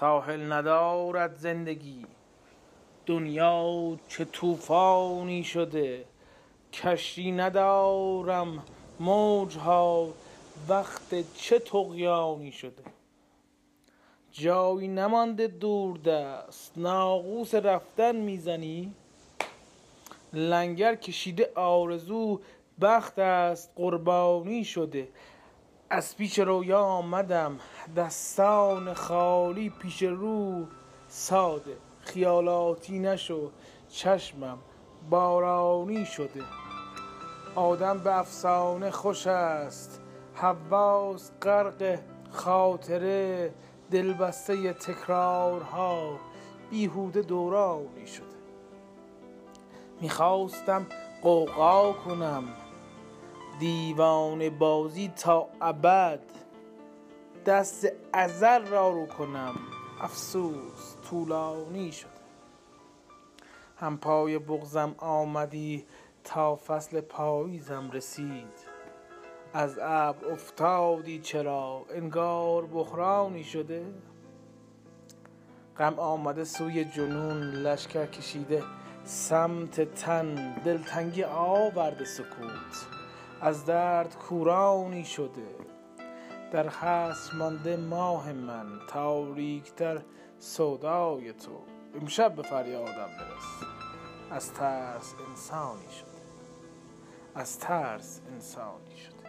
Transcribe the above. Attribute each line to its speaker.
Speaker 1: ساحل ندارد زندگی. دنیا چه طوفانی شده کشتی ندارم موجها وقت چه طغیانی شده. جایی نمانده دوردست ناقوس رفتن می‌زنی. لنگر کشیده آرزو بخت است قربانی شده. از پیش رویا آمدم دستان خالی پیش رو. ساده خیالاتی نشو چشمم بارانی شده. آدم به افسانه خوش است حواس غرق خاطره. دلبسته تکرارها بیهوده دورانی شده. می‌خواستم غوغا کنم. دیوانه بازی تا ابد. دست ازل را رو کنم. افسوس طولانی شده. هم پای بغضم آمدی تا فصل پاییزم رسید. از ابر افتادی چرا انگار بحرانی شده؟ غم آمده سوی جنون لشکر کشیده. سمت تن دلتنگی آورده سکوت. از درد کورانی شده. در حصر مانده ماه من تاریکتر سودای تو. امشب به فریادم برس. از ترس انسانی شده. از ترس انسانی شده.